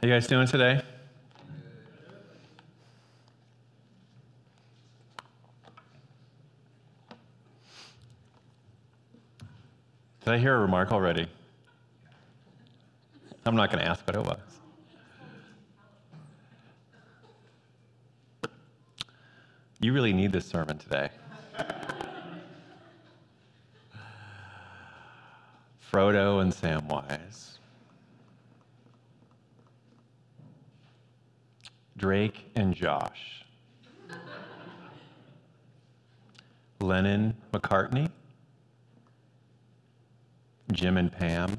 How you guys doing today? Did I hear a remark already? I'm not going to ask what it was. You really need this sermon today. Frodo and Samwise. Drake and Josh. Lennon McCartney. Jim and Pam.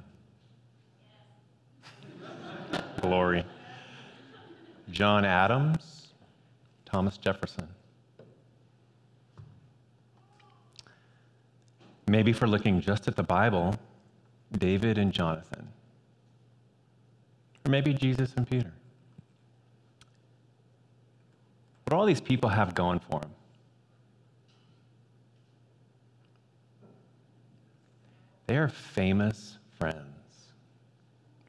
Glory. John Adams. Thomas Jefferson. Maybe for looking just at the Bible, David and Jonathan. Or maybe Jesus and Peter. What all these people have going for them? They are famous friends.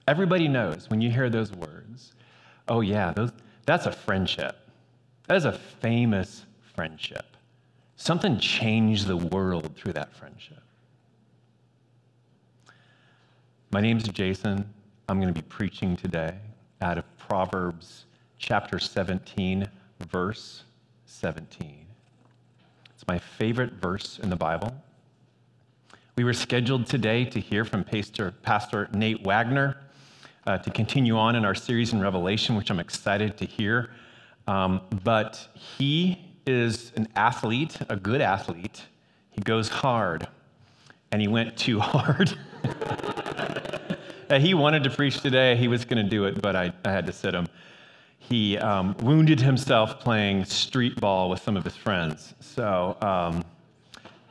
Everybody knows when you hear those words, oh, yeah, those, that's a friendship. That is a famous friendship. Something changed the world through that friendship. My name is Jason. I'm going to be preaching today out of Proverbs chapter 17, verse 17. It's my favorite verse in the Bible. We were scheduled today to hear from Pastor, Pastor Nate Wagner uh, to continue on in our series in Revelation, which I'm excited to hear. Um, but he is an athlete, a good athlete. He goes hard, and he went too hard. he wanted to preach today. He was going to do it, but I, I, had to sit him. He um, wounded himself playing street ball with some of his friends. So, um,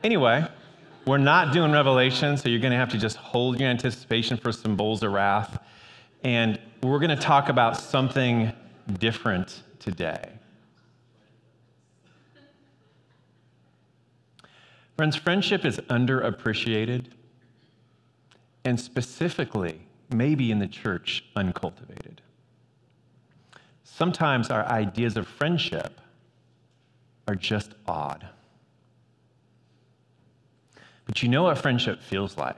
anyway, we're not doing Revelation, so you're going to have to just hold your anticipation for some bowls of wrath. And we're going to talk about something different today. Friends, friendship is underappreciated, and specifically, maybe in the church, uncultivated. Sometimes our ideas of friendship are just odd. But you know what friendship feels like.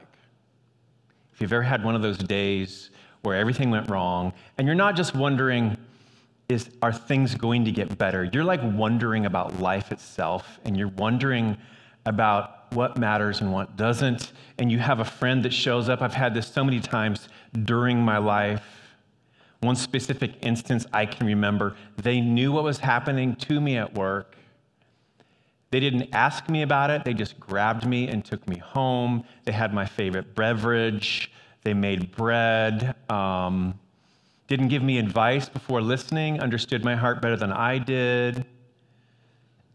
If you've ever had one of those days where everything went wrong, and you're not just wondering, is, are things going to get better? You're like wondering about life itself, and you're wondering about what matters and what doesn't. And you have a friend that shows up. I've had this so many times during my life. One specific instance I can remember, they knew what was happening to me at work. They didn't ask me about it, they just grabbed me and took me home. They had my favorite beverage, they made bread, um, didn't give me advice before listening, understood my heart better than I did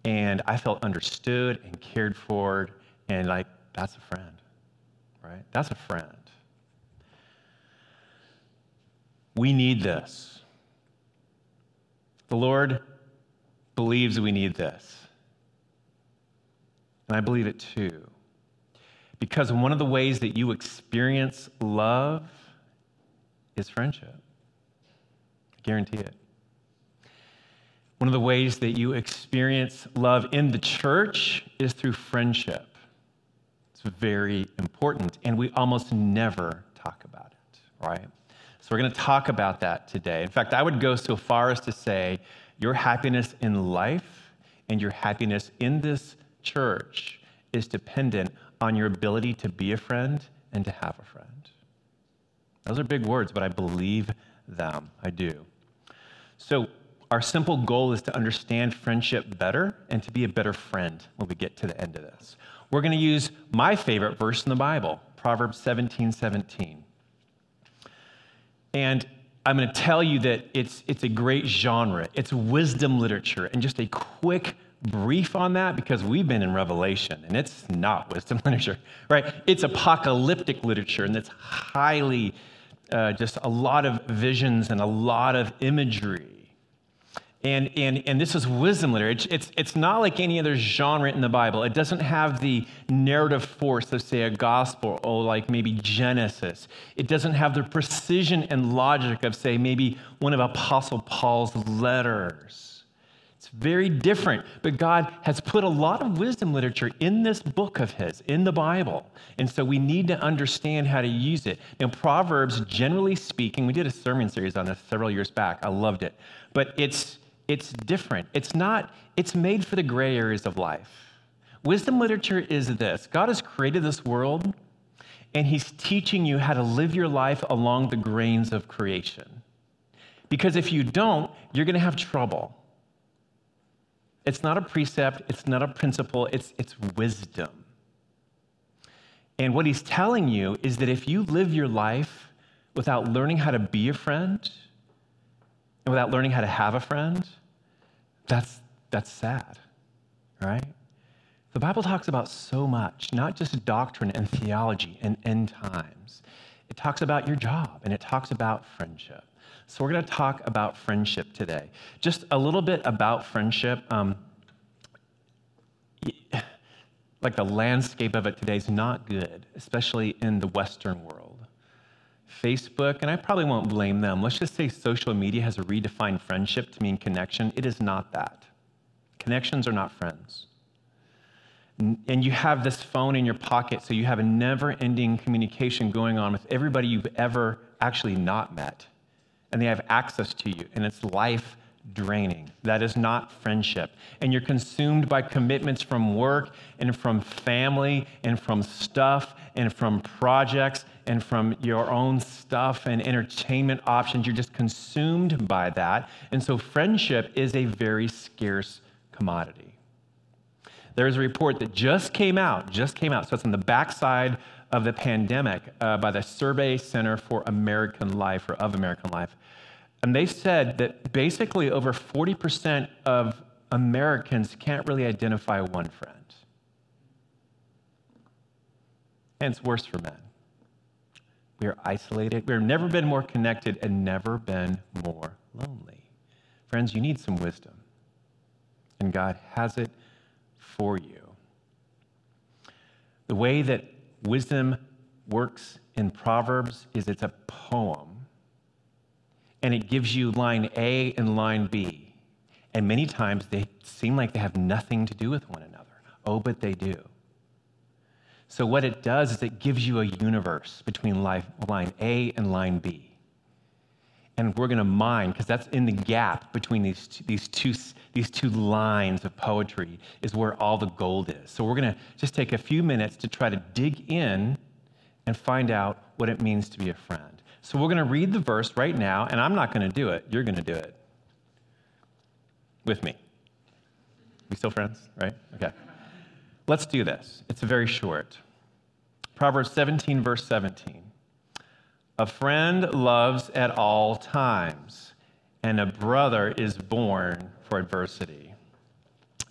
and I felt understood and cared for, and like, that's a friend, right? That's a friend. We need this. The Lord believes we need this. And I believe it too. Because one of the ways that you experience love is friendship. I guarantee it. One of the ways that you experience love in the church is through friendship. It's very important, and we almost never talk about it, right? So we're going to talk about that today. In fact, I would go so far as to say your happiness in life and your happiness in this church is dependent on your ability to be a friend and to have a friend. Those are big words, but I believe them. I do. So, our simple goal is to understand friendship better and to be a better friend when we get to the end of this. We're going to use my favorite verse in the Bible, Proverbs 17 17. And I'm going to tell you that it's, it's a great genre. It's wisdom literature. And just a quick brief on that because we've been in Revelation and it's not wisdom literature, right? It's apocalyptic literature and it's highly, uh, just a lot of visions and a lot of imagery. And, and, and this is wisdom literature. It's, it's not like any other genre in the Bible. It doesn't have the narrative force of, say, a gospel or like maybe Genesis. It doesn't have the precision and logic of, say, maybe one of Apostle Paul's letters. It's very different. But God has put a lot of wisdom literature in this book of His, in the Bible. And so we need to understand how to use it. Now, Proverbs, generally speaking, we did a sermon series on this several years back. I loved it. But it's it's different. It's not, it's made for the gray areas of life. Wisdom literature is this God has created this world, and He's teaching you how to live your life along the grains of creation. Because if you don't, you're going to have trouble. It's not a precept, it's not a principle, it's, it's wisdom. And what he's telling you is that if you live your life without learning how to be a friend, and without learning how to have a friend, that's, that's sad, right? The Bible talks about so much, not just doctrine and theology and end times. It talks about your job and it talks about friendship. So, we're going to talk about friendship today. Just a little bit about friendship. Um, like the landscape of it today is not good, especially in the Western world. Facebook, and I probably won't blame them, let's just say social media has redefined friendship to mean connection. It is not that. Connections are not friends. And you have this phone in your pocket, so you have a never ending communication going on with everybody you've ever actually not met. And they have access to you, and it's life draining. That is not friendship. And you're consumed by commitments from work and from family and from stuff and from projects and from your own stuff and entertainment options. You're just consumed by that. And so friendship is a very scarce commodity. There's a report that just came out, just came out. So it's on the backside of the pandemic uh, by the Survey Center for American Life or of American Life. And they said that basically over 40% of Americans can't really identify one friend. And it's worse for men. We are isolated. We've never been more connected and never been more lonely. Friends, you need some wisdom. And God has it for you. The way that wisdom works in Proverbs is it's a poem, and it gives you line A and line B. And many times they seem like they have nothing to do with one another. Oh, but they do. So, what it does is it gives you a universe between line A and line B. And we're going to mine, because that's in the gap between these two, these, two, these two lines of poetry, is where all the gold is. So, we're going to just take a few minutes to try to dig in and find out what it means to be a friend. So, we're going to read the verse right now, and I'm not going to do it. You're going to do it with me. We still friends, right? Okay. Let's do this. It's very short. Proverbs 17, verse 17. A friend loves at all times, and a brother is born for adversity.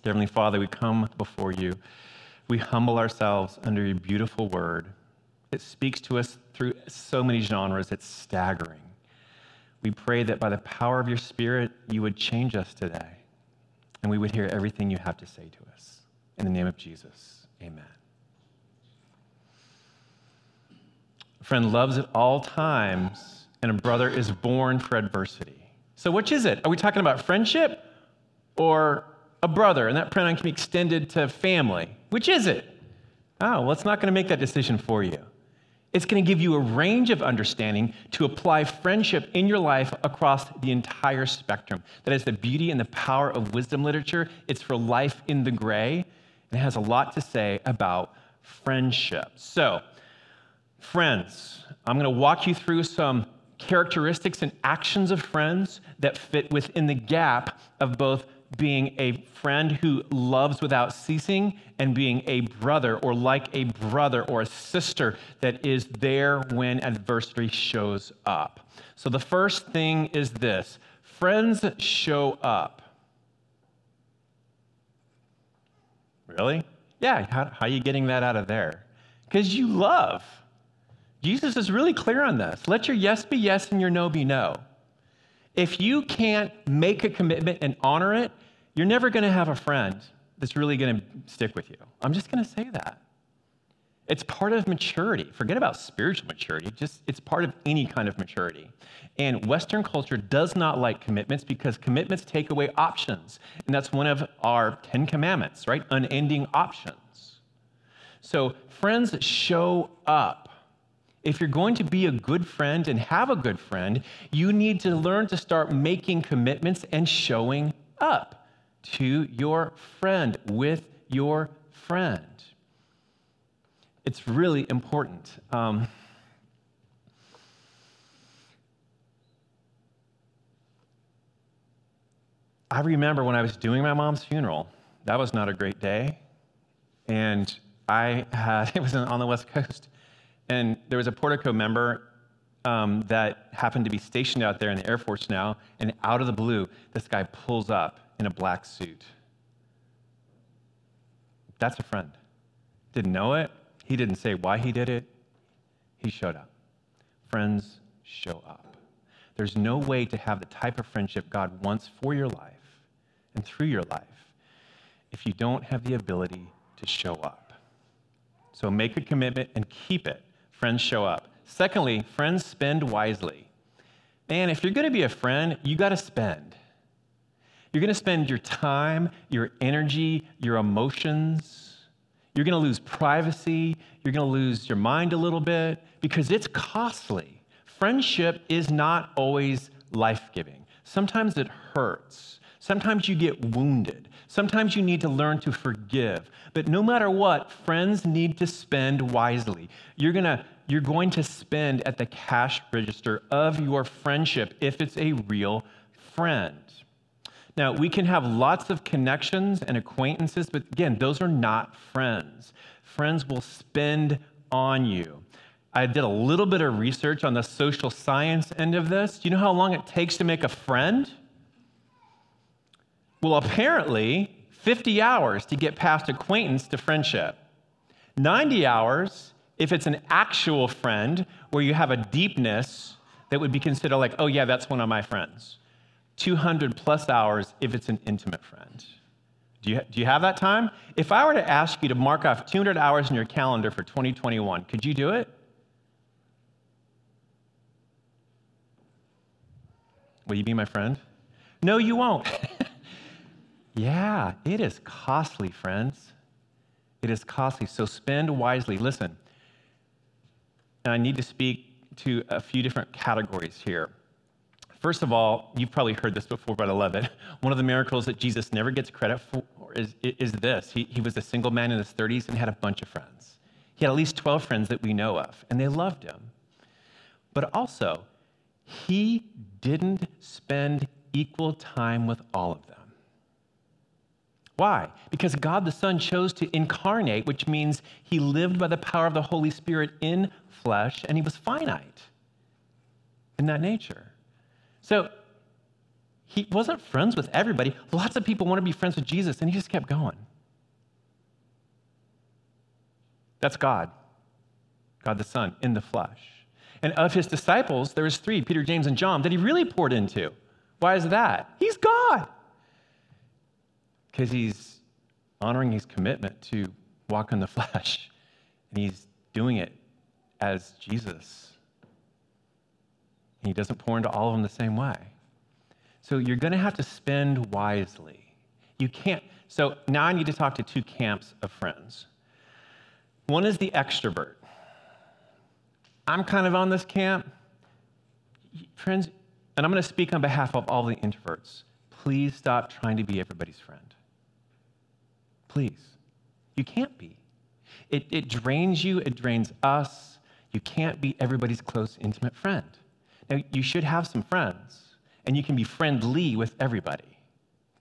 Dear Heavenly Father, we come before you. We humble ourselves under your beautiful word. It speaks to us through so many genres, it's staggering. We pray that by the power of your Spirit, you would change us today, and we would hear everything you have to say to us. In the name of Jesus, amen. A friend loves at all times, and a brother is born for adversity. So, which is it? Are we talking about friendship or a brother? And that pronoun can be extended to family. Which is it? Oh, well, it's not going to make that decision for you. It's going to give you a range of understanding to apply friendship in your life across the entire spectrum. That is the beauty and the power of wisdom literature. It's for life in the gray and has a lot to say about friendship. So, friends, I'm going to walk you through some characteristics and actions of friends that fit within the gap of both being a friend who loves without ceasing and being a brother or like a brother or a sister that is there when adversity shows up. So the first thing is this friends show up. Really? Yeah, how, how are you getting that out of there? Because you love. Jesus is really clear on this. Let your yes be yes and your no be no. If you can't make a commitment and honor it, you're never going to have a friend that's really going to stick with you. I'm just going to say that. It's part of maturity. Forget about spiritual maturity, just it's part of any kind of maturity. And Western culture does not like commitments because commitments take away options. And that's one of our 10 commandments, right? Unending options. So, friends show up. If you're going to be a good friend and have a good friend, you need to learn to start making commitments and showing up to your friend with your friend it's really important. Um, I remember when I was doing my mom's funeral, that was not a great day. And I had, it was on the West Coast, and there was a Portico member um, that happened to be stationed out there in the Air Force now, and out of the blue, this guy pulls up in a black suit. That's a friend. Didn't know it, he didn't say why he did it, he showed up. Friends show up. There's no way to have the type of friendship God wants for your life and through your life if you don't have the ability to show up. So make a commitment and keep it. Friends show up. Secondly, friends spend wisely. Man, if you're going to be a friend, you got to spend. You're going to spend your time, your energy, your emotions you're going to lose privacy. You're going to lose your mind a little bit because it's costly. Friendship is not always life giving. Sometimes it hurts. Sometimes you get wounded. Sometimes you need to learn to forgive. But no matter what, friends need to spend wisely. You're, gonna, you're going to spend at the cash register of your friendship if it's a real friend. Now, we can have lots of connections and acquaintances, but again, those are not friends. Friends will spend on you. I did a little bit of research on the social science end of this. Do you know how long it takes to make a friend? Well, apparently, 50 hours to get past acquaintance to friendship, 90 hours if it's an actual friend where you have a deepness that would be considered like, oh, yeah, that's one of my friends. 200 plus hours if it's an intimate friend. Do you, do you have that time? If I were to ask you to mark off 200 hours in your calendar for 2021, could you do it? Will you be my friend? No, you won't. yeah, it is costly, friends. It is costly. So spend wisely. Listen, and I need to speak to a few different categories here. First of all, you've probably heard this before, but I love it. One of the miracles that Jesus never gets credit for is, is this he, he was a single man in his 30s and had a bunch of friends. He had at least 12 friends that we know of, and they loved him. But also, he didn't spend equal time with all of them. Why? Because God the Son chose to incarnate, which means he lived by the power of the Holy Spirit in flesh, and he was finite in that nature. So he wasn't friends with everybody. Lots of people want to be friends with Jesus, and he just kept going. That's God, God the Son in the flesh. And of his disciples, there was three, Peter, James, and John, that he really poured into. Why is that? He's God. Because he's honoring his commitment to walk in the flesh, and he's doing it as Jesus he doesn't pour into all of them the same way. So you're going to have to spend wisely. You can't. So now I need to talk to two camps of friends. One is the extrovert. I'm kind of on this camp. Friends, and I'm going to speak on behalf of all the introverts. Please stop trying to be everybody's friend. Please. You can't be. It, it drains you, it drains us. You can't be everybody's close, intimate friend. Now, you should have some friends, and you can be friendly with everybody,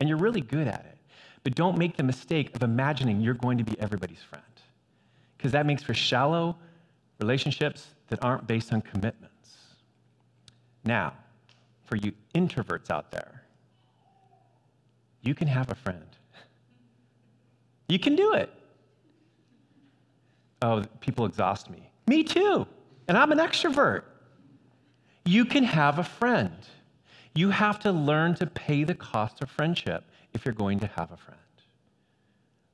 and you're really good at it. But don't make the mistake of imagining you're going to be everybody's friend, because that makes for shallow relationships that aren't based on commitments. Now, for you introverts out there, you can have a friend. You can do it. Oh, people exhaust me. Me too. And I'm an extrovert. You can have a friend. You have to learn to pay the cost of friendship if you're going to have a friend.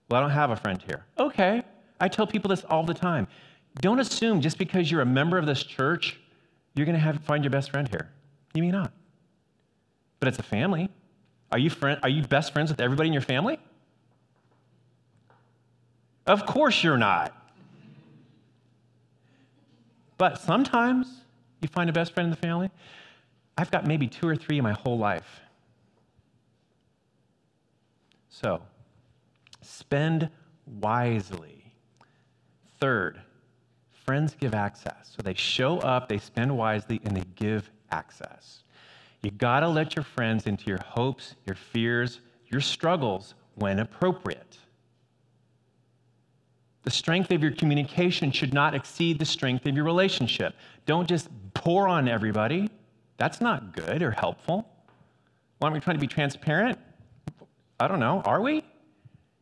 Well, I don't have a friend here. Okay. I tell people this all the time. Don't assume just because you're a member of this church, you're going to have, find your best friend here. You may not. But it's a family. Are you, friend, are you best friends with everybody in your family? Of course you're not. But sometimes you find a best friend in the family. I've got maybe two or three in my whole life. So, spend wisely. Third, friends give access. So they show up, they spend wisely, and they give access. You gotta let your friends into your hopes, your fears, your struggles when appropriate. The strength of your communication should not exceed the strength of your relationship. Don't just pour on everybody. That's not good or helpful. Why aren't we trying to be transparent? I don't know. Are we?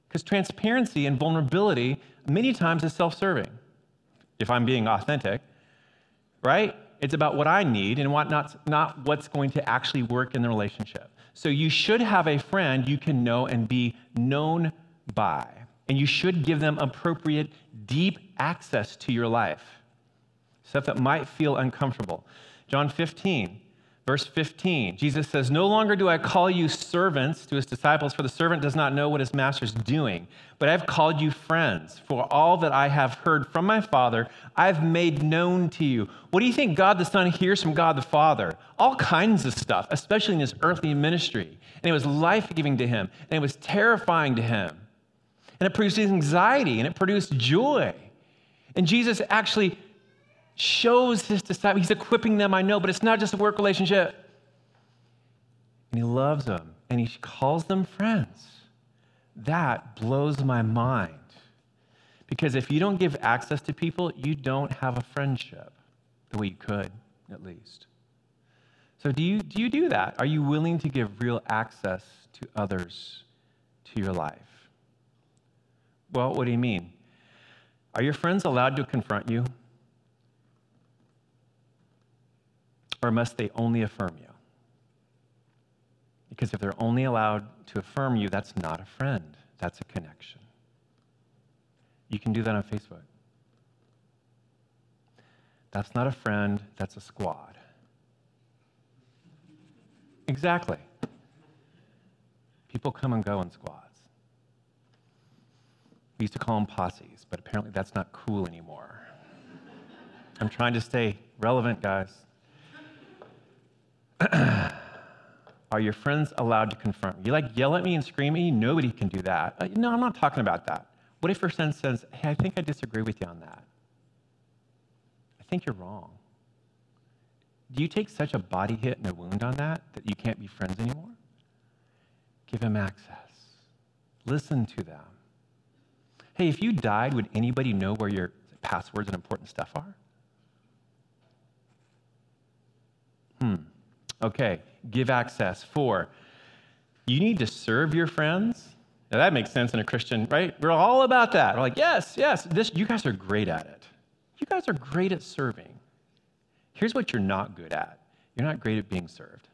Because transparency and vulnerability many times is self serving, if I'm being authentic, right? It's about what I need and what not, not what's going to actually work in the relationship. So you should have a friend you can know and be known by and you should give them appropriate, deep access to your life. Stuff that might feel uncomfortable. John 15, verse 15, Jesus says, No longer do I call you servants to his disciples, for the servant does not know what his master is doing, but I've called you friends. For all that I have heard from my Father, I've made known to you. What do you think God the Son hears from God the Father? All kinds of stuff, especially in his earthly ministry. And it was life giving to him, and it was terrifying to him and it produced anxiety and it produced joy. And Jesus actually shows his disciples, he's equipping them, I know, but it's not just a work relationship. And he loves them and he calls them friends. That blows my mind. Because if you don't give access to people, you don't have a friendship the way you could, at least. So, do you, do you do that? Are you willing to give real access to others to your life? Well, what do you mean? Are your friends allowed to confront you? Or must they only affirm you? Because if they're only allowed to affirm you, that's not a friend, that's a connection. You can do that on Facebook. That's not a friend, that's a squad. Exactly. People come and go in squads. We used to call them posses, but apparently that's not cool anymore. I'm trying to stay relevant, guys. Are your friends allowed to confront you? You like yell at me and scream at me? Nobody can do that. Uh, no, I'm not talking about that. What if your friend says, Hey, I think I disagree with you on that? I think you're wrong. Do you take such a body hit and a wound on that that you can't be friends anymore? Give them access. Listen to them. Hey, if you died, would anybody know where your passwords and important stuff are? Hmm. Okay, give access. Four, you need to serve your friends. Now that makes sense in a Christian, right? We're all about that. We're like, yes, yes, this, you guys are great at it. You guys are great at serving. Here's what you're not good at you're not great at being served.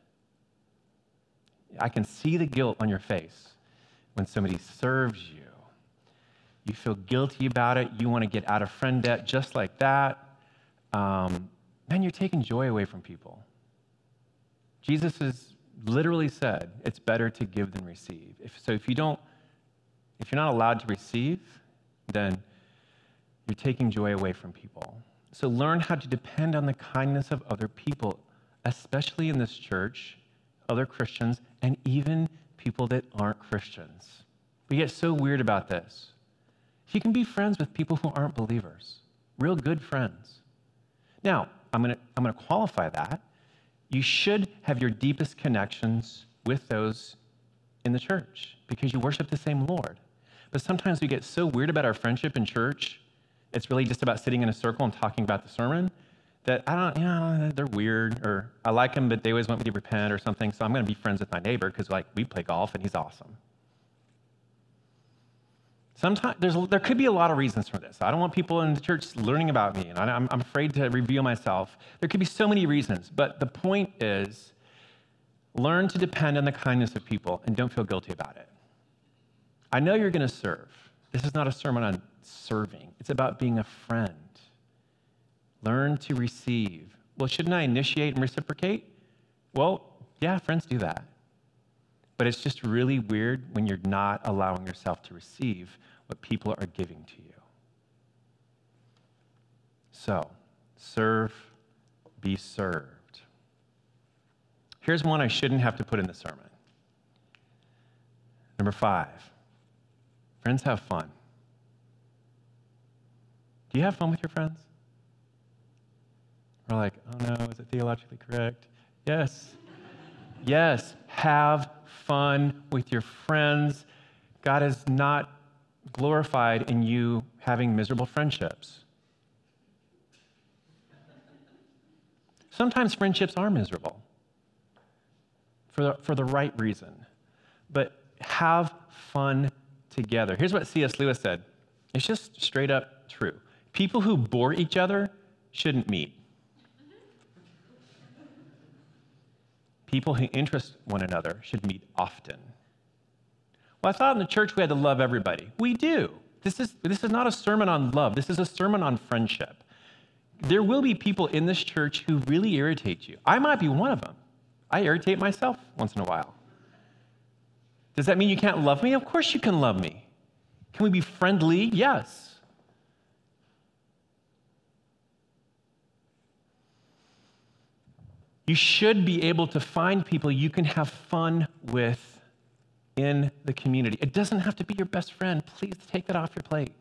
I can see the guilt on your face when somebody serves you you feel guilty about it, you want to get out of friend debt just like that, um, man, you're taking joy away from people. Jesus has literally said it's better to give than receive. If, so if you don't, if you're not allowed to receive, then you're taking joy away from people. So learn how to depend on the kindness of other people, especially in this church, other Christians, and even people that aren't Christians. We get so weird about this. You can be friends with people who aren't believers, real good friends. Now, I'm going to I'm going to qualify that. You should have your deepest connections with those in the church because you worship the same Lord. But sometimes we get so weird about our friendship in church, it's really just about sitting in a circle and talking about the sermon that I don't, you know, they're weird, or I like them, but they always want me to repent or something, so I'm going to be friends with my neighbor because, like, we play golf and he's awesome. Sometimes there could be a lot of reasons for this. I don't want people in the church learning about me, and I'm, I'm afraid to reveal myself. There could be so many reasons, but the point is Learn to depend on the kindness of people and don't feel guilty about it. I know you're going to serve. This is not a sermon on serving, it's about being a friend. Learn to receive. Well, shouldn't I initiate and reciprocate? Well, yeah, friends do that. But it's just really weird when you're not allowing yourself to receive what people are giving to you. So, serve, be served. Here's one I shouldn't have to put in the sermon. Number five, friends have fun. Do you have fun with your friends? We're like, oh no, is it theologically correct? Yes. yes, have fun with your friends. God is not glorified in you having miserable friendships. Sometimes friendships are miserable for the, for the right reason, but have fun together. Here's what C.S. Lewis said it's just straight up true. People who bore each other shouldn't meet. People who interest one another should meet often. Well, I thought in the church we had to love everybody. We do. This is, this is not a sermon on love, this is a sermon on friendship. There will be people in this church who really irritate you. I might be one of them. I irritate myself once in a while. Does that mean you can't love me? Of course you can love me. Can we be friendly? Yes. You should be able to find people you can have fun with in the community. It doesn't have to be your best friend. Please take that off your plate.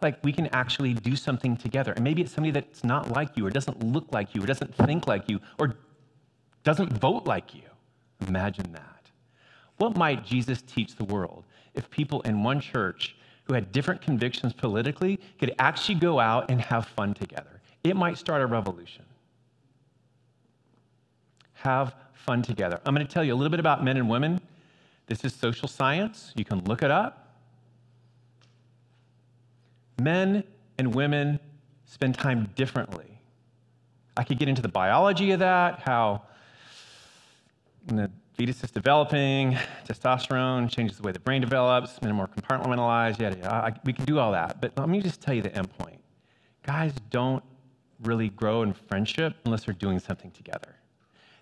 Like, we can actually do something together. And maybe it's somebody that's not like you, or doesn't look like you, or doesn't think like you, or doesn't vote like you. Imagine that. What might Jesus teach the world if people in one church who had different convictions politically could actually go out and have fun together? It might start a revolution have fun together. I'm going to tell you a little bit about men and women. This is social science. You can look it up. Men and women spend time differently. I could get into the biology of that, how the fetus is developing, testosterone changes the way the brain develops, men are more compartmentalized, yada, yada. I, we can do all that. But let me just tell you the end point. Guys don't really grow in friendship unless they're doing something together.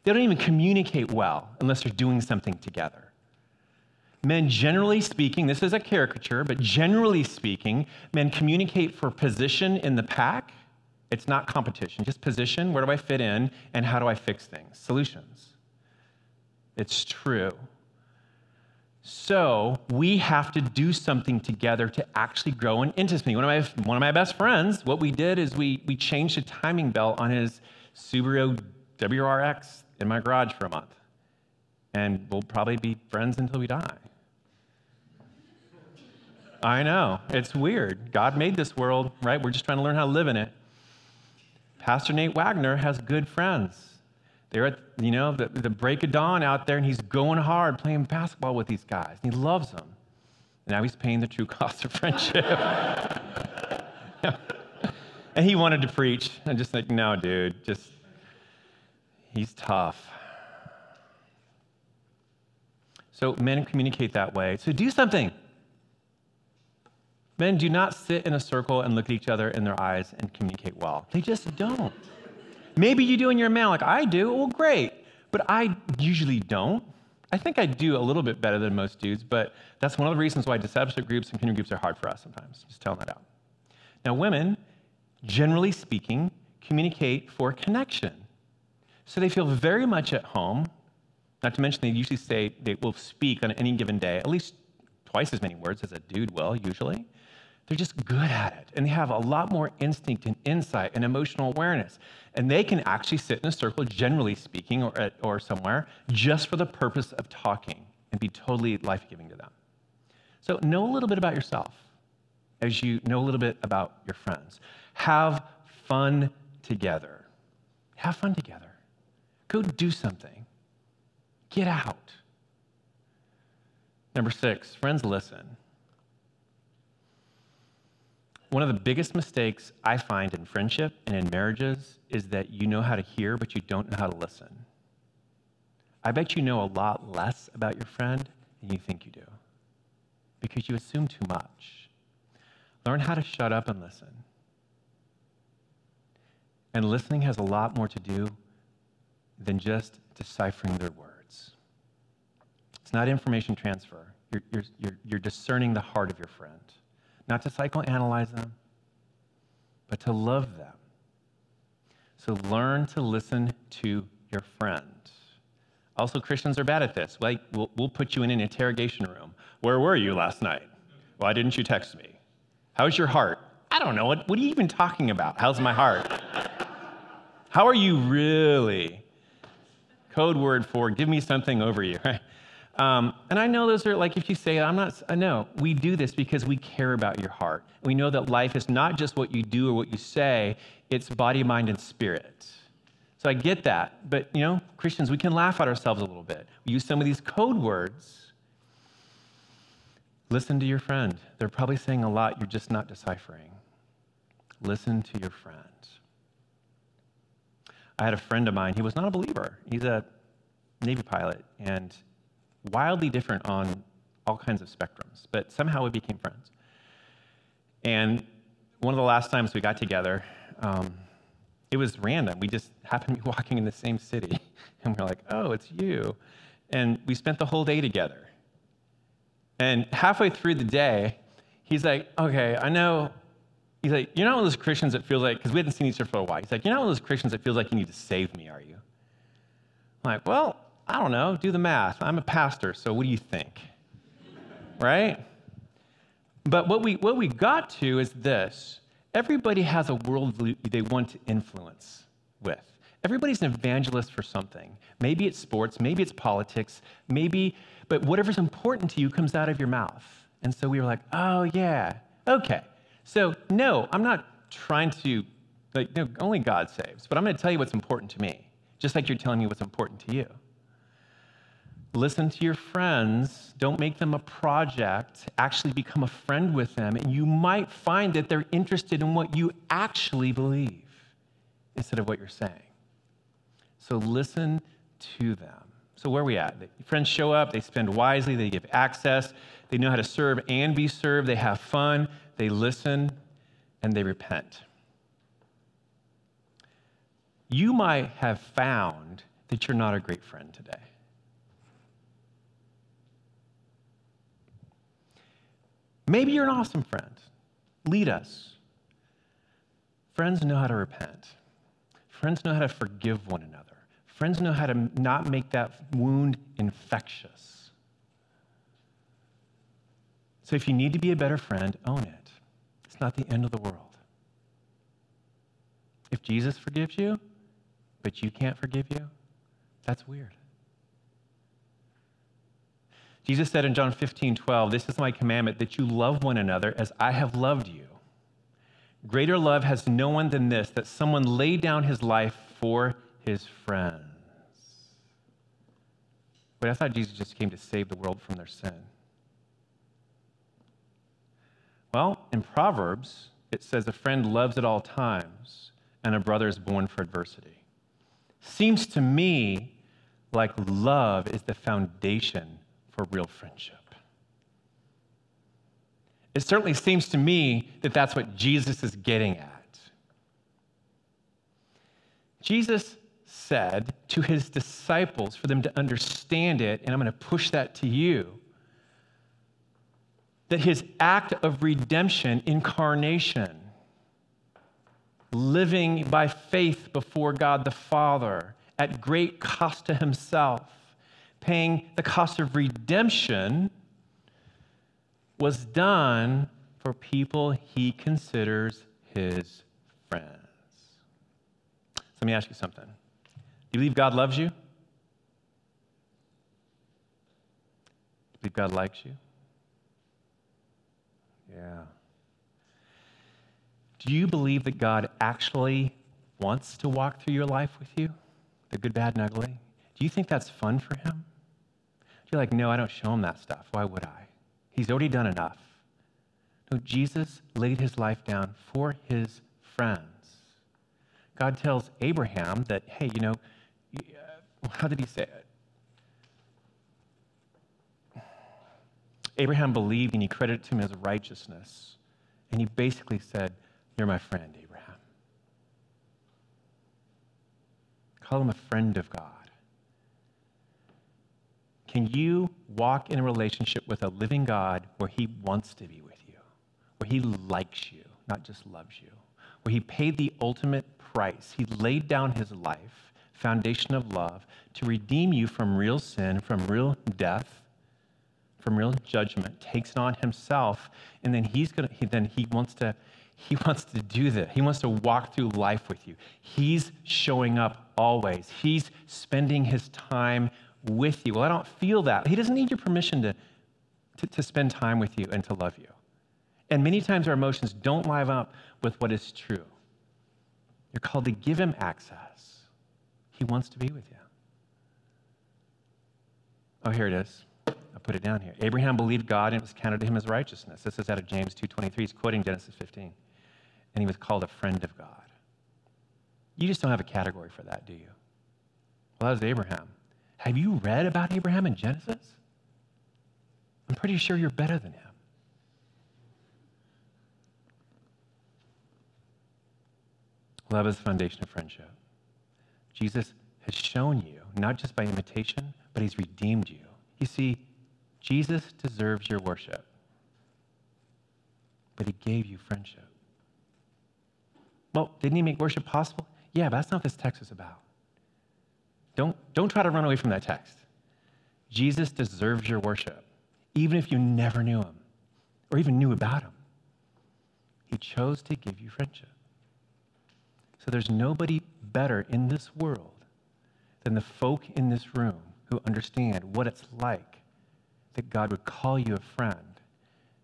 They don't even communicate well unless they're doing something together. Men, generally speaking, this is a caricature, but generally speaking, men communicate for position in the pack. It's not competition, just position. Where do I fit in? And how do I fix things? Solutions. It's true. So we have to do something together to actually grow in intimacy. One of my, one of my best friends, what we did is we, we changed the timing belt on his Subaru WRX in my garage for a month. And we'll probably be friends until we die. I know. It's weird. God made this world, right? We're just trying to learn how to live in it. Pastor Nate Wagner has good friends. They're at, you know, the, the break of dawn out there, and he's going hard playing basketball with these guys. He loves them. Now he's paying the true cost of friendship. and he wanted to preach. I'm just like, no, dude, just He's tough. So men communicate that way. So do something. Men do not sit in a circle and look at each other in their eyes and communicate well. They just don't. Maybe you do in your man like I do. Well, great. But I usually don't. I think I do a little bit better than most dudes, but that's one of the reasons why discipleship groups and community groups are hard for us sometimes. Just telling that out. Now, women, generally speaking, communicate for connection. So they feel very much at home. Not to mention, they usually say they will speak on any given day, at least twice as many words as a dude will, usually. They're just good at it. And they have a lot more instinct and insight and emotional awareness. And they can actually sit in a circle, generally speaking, or, at, or somewhere, just for the purpose of talking and be totally life giving to them. So know a little bit about yourself as you know a little bit about your friends. Have fun together. Have fun together. Go do something. Get out. Number six, friends, listen. One of the biggest mistakes I find in friendship and in marriages is that you know how to hear, but you don't know how to listen. I bet you know a lot less about your friend than you think you do because you assume too much. Learn how to shut up and listen. And listening has a lot more to do than just deciphering their words. It's not information transfer. You're, you're, you're, you're discerning the heart of your friend, not to psychoanalyze them, but to love them. So learn to listen to your friend. Also, Christians are bad at this. Like, we'll, we'll put you in an interrogation room. Where were you last night? Why didn't you text me? How's your heart? I don't know. What, what are you even talking about? How's my heart? How are you really? Code word for give me something over you, right? Um, and I know those are like, if you say, I'm not, I know, we do this because we care about your heart. We know that life is not just what you do or what you say, it's body, mind, and spirit. So I get that. But, you know, Christians, we can laugh at ourselves a little bit. We use some of these code words. Listen to your friend. They're probably saying a lot you're just not deciphering. Listen to your friend. I had a friend of mine, he was not a believer. He's a Navy pilot, and wildly different on all kinds of spectrums, but somehow we became friends. And one of the last times we got together, um, it was random. We just happened to be walking in the same city, and we're like, oh, it's you. And we spent the whole day together. And halfway through the day, he's like, okay, I know. He's like, you're not one of those Christians that feels like, because we hadn't seen each other for a while. He's like, you're not one of those Christians that feels like you need to save me, are you? I'm like, well, I don't know, do the math. I'm a pastor, so what do you think? right? But what we, what we got to is this everybody has a worldview they want to influence with. Everybody's an evangelist for something. Maybe it's sports, maybe it's politics, maybe, but whatever's important to you comes out of your mouth. And so we were like, oh, yeah, okay. So, no, I'm not trying to, like, no, only God saves, but I'm going to tell you what's important to me, just like you're telling me what's important to you. Listen to your friends. Don't make them a project. Actually, become a friend with them. And you might find that they're interested in what you actually believe instead of what you're saying. So listen to them. So, where are we at? The Friends show up, they spend wisely, they give access, they know how to serve and be served, they have fun, they listen, and they repent. You might have found that you're not a great friend today. Maybe you're an awesome friend. Lead us. Friends know how to repent. Friends know how to forgive one another. Friends know how to not make that wound infectious. So if you need to be a better friend, own it. Not the end of the world. If Jesus forgives you, but you can't forgive you, that's weird. Jesus said in John 15, 12, This is my commandment that you love one another as I have loved you. Greater love has no one than this, that someone lay down his life for his friends. But I thought Jesus just came to save the world from their sin. Well, in Proverbs, it says a friend loves at all times, and a brother is born for adversity. Seems to me like love is the foundation for real friendship. It certainly seems to me that that's what Jesus is getting at. Jesus said to his disciples for them to understand it, and I'm going to push that to you, that his act of redemption, incarnation, living by faith before God the Father at great cost to himself, paying the cost of redemption, was done for people he considers his friends. So let me ask you something. Do you believe God loves you? Do you believe God likes you? Yeah. Do you believe that God actually wants to walk through your life with you? The good, bad, and ugly? Do you think that's fun for him? Do You're like, no, I don't show him that stuff. Why would I? He's already done enough. No, Jesus laid his life down for his friends. God tells Abraham that, hey, you know, uh, how did he say it? Abraham believed and he credited him as righteousness. And he basically said, You're my friend, Abraham. Call him a friend of God. Can you walk in a relationship with a living God where he wants to be with you, where he likes you, not just loves you, where he paid the ultimate price? He laid down his life, foundation of love, to redeem you from real sin, from real death, from real judgment, takes it on himself, and then he's gonna he, then he wants to he wants to do this. He wants to walk through life with you. He's showing up always. He's spending his time with you. Well, I don't feel that. He doesn't need your permission to, to, to spend time with you and to love you. And many times our emotions don't live up with what is true. You're called to give him access. He wants to be with you. Oh, here it is. Put it down here. Abraham believed God and it was counted to him as righteousness. This is out of James 2.23. He's quoting Genesis 15. And he was called a friend of God. You just don't have a category for that, do you? Well, that was Abraham. Have you read about Abraham in Genesis? I'm pretty sure you're better than him. Love is the foundation of friendship. Jesus has shown you, not just by imitation, but he's redeemed you. You see, Jesus deserves your worship, but he gave you friendship. Well, didn't he make worship possible? Yeah, but that's not what this text is about. Don't, don't try to run away from that text. Jesus deserves your worship, even if you never knew him or even knew about him. He chose to give you friendship. So there's nobody better in this world than the folk in this room who understand what it's like that God would call you a friend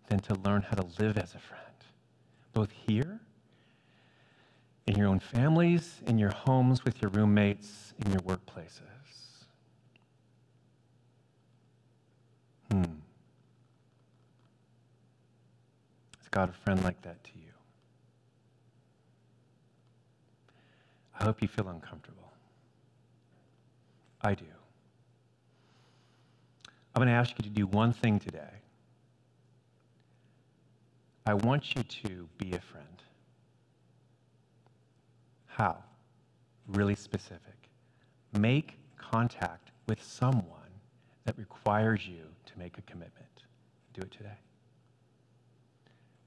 than to learn how to live as a friend, both here in your own families, in your homes with your roommates, in your workplaces. Hmm. Is God a friend like that to you? I hope you feel uncomfortable. I do. I'm going to ask you to do one thing today. I want you to be a friend. How? Really specific. Make contact with someone that requires you to make a commitment. Do it today.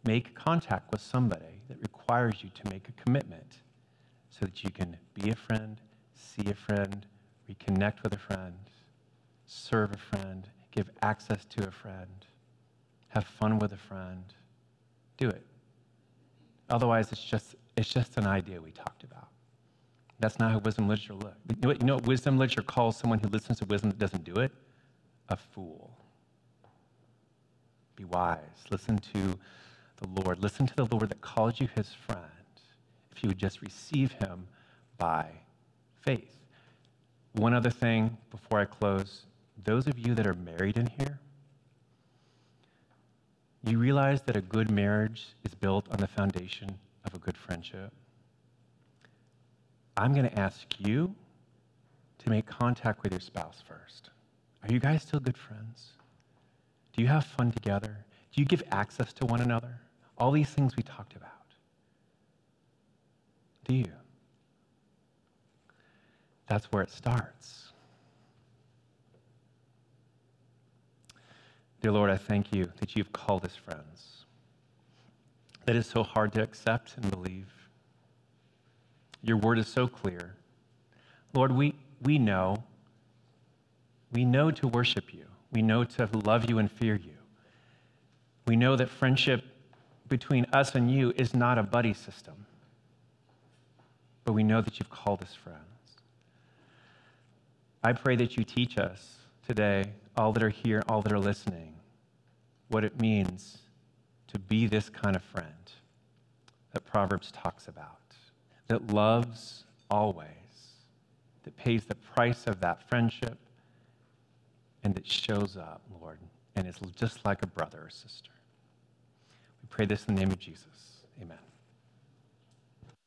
Make contact with somebody that requires you to make a commitment so that you can be a friend, see a friend, reconnect with a friend, serve a friend, give access to a friend, have fun with a friend. Do it. Otherwise, it's just it's just an idea we talked about. That's not how wisdom literature looks. You know, what, you know what wisdom literature calls someone who listens to wisdom that doesn't do it? A fool. Be wise. Listen to the Lord. Listen to the Lord that calls you his friend if you would just receive him by faith. One other thing before I close those of you that are married in here, you realize that a good marriage is built on the foundation of a good friendship. I'm going to ask you to make contact with your spouse first. Are you guys still good friends? Do you have fun together? Do you give access to one another? All these things we talked about. Do you? That's where it starts. Dear Lord, I thank you that you've called us friends. That is so hard to accept and believe. Your word is so clear. Lord, we, we know. We know to worship you. We know to love you and fear you. We know that friendship between us and you is not a buddy system, but we know that you've called us friends. I pray that you teach us today, all that are here, all that are listening, what it means to be this kind of friend that Proverbs talks about, that loves always, that pays the price of that friendship, and that shows up, Lord, and is just like a brother or sister. We pray this in the name of Jesus. Amen.